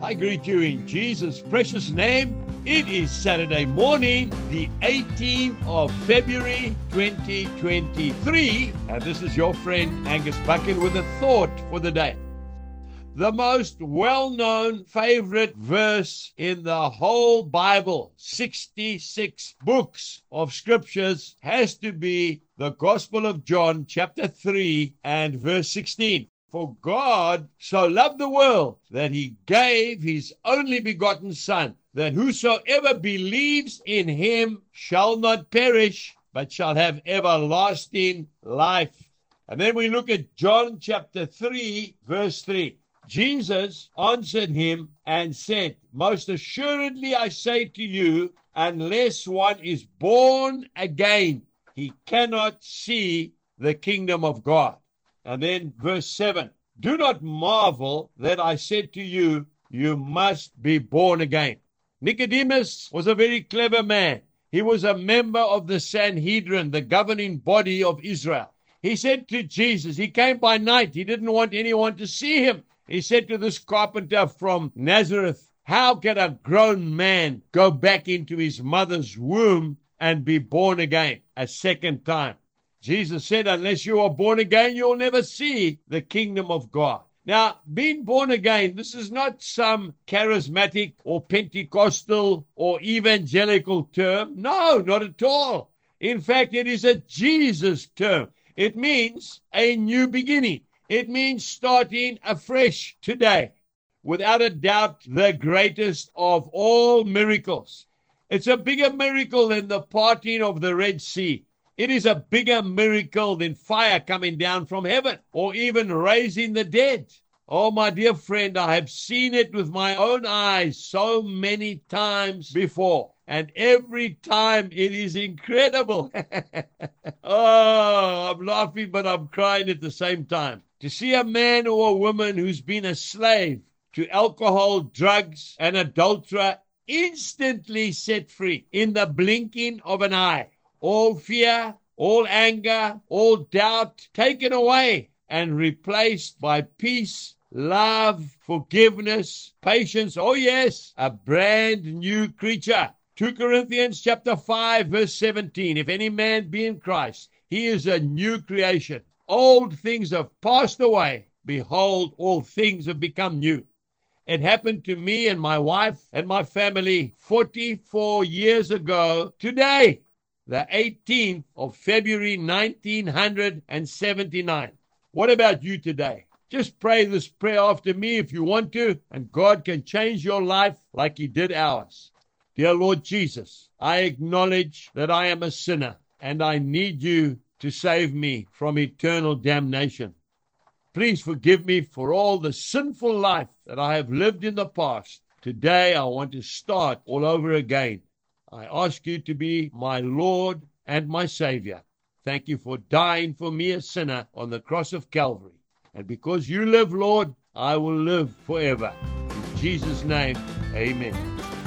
I greet you in Jesus' precious name. It is Saturday morning, the 18th of February 2023, and this is your friend Angus Buchan with a thought for the day. The most well known favorite verse in the whole Bible, 66 books of scriptures, has to be the Gospel of John, chapter 3, and verse 16. For God so loved the world that he gave his only begotten Son, that whosoever believes in him shall not perish, but shall have everlasting life. And then we look at John chapter 3, verse 3. Jesus answered him and said, Most assuredly I say to you, unless one is born again, he cannot see the kingdom of God. And then verse 7 Do not marvel that I said to you, You must be born again. Nicodemus was a very clever man. He was a member of the Sanhedrin, the governing body of Israel. He said to Jesus, He came by night. He didn't want anyone to see him. He said to this carpenter from Nazareth, How can a grown man go back into his mother's womb and be born again a second time? Jesus said, Unless you are born again, you'll never see the kingdom of God. Now, being born again, this is not some charismatic or Pentecostal or evangelical term. No, not at all. In fact, it is a Jesus term. It means a new beginning. It means starting afresh today. Without a doubt, the greatest of all miracles. It's a bigger miracle than the parting of the Red Sea. It is a bigger miracle than fire coming down from heaven or even raising the dead. Oh, my dear friend, I have seen it with my own eyes so many times before. And every time it is incredible. oh, I'm laughing, but I'm crying at the same time. To see a man or a woman who's been a slave to alcohol, drugs, and adultery instantly set free in the blinking of an eye all fear, all anger, all doubt taken away and replaced by peace, love, forgiveness, patience. Oh yes, a brand new creature. 2 Corinthians chapter 5 verse 17. If any man be in Christ, he is a new creation. Old things have passed away. Behold, all things have become new. It happened to me and my wife and my family 44 years ago today the 18th of February 1979. What about you today? Just pray this prayer after me if you want to, and God can change your life like He did ours. Dear Lord Jesus, I acknowledge that I am a sinner and I need you to save me from eternal damnation. Please forgive me for all the sinful life that I have lived in the past. Today I want to start all over again. I ask you to be my Lord and my Savior. Thank you for dying for me, a sinner, on the cross of Calvary. And because you live, Lord, I will live forever. In Jesus' name, amen.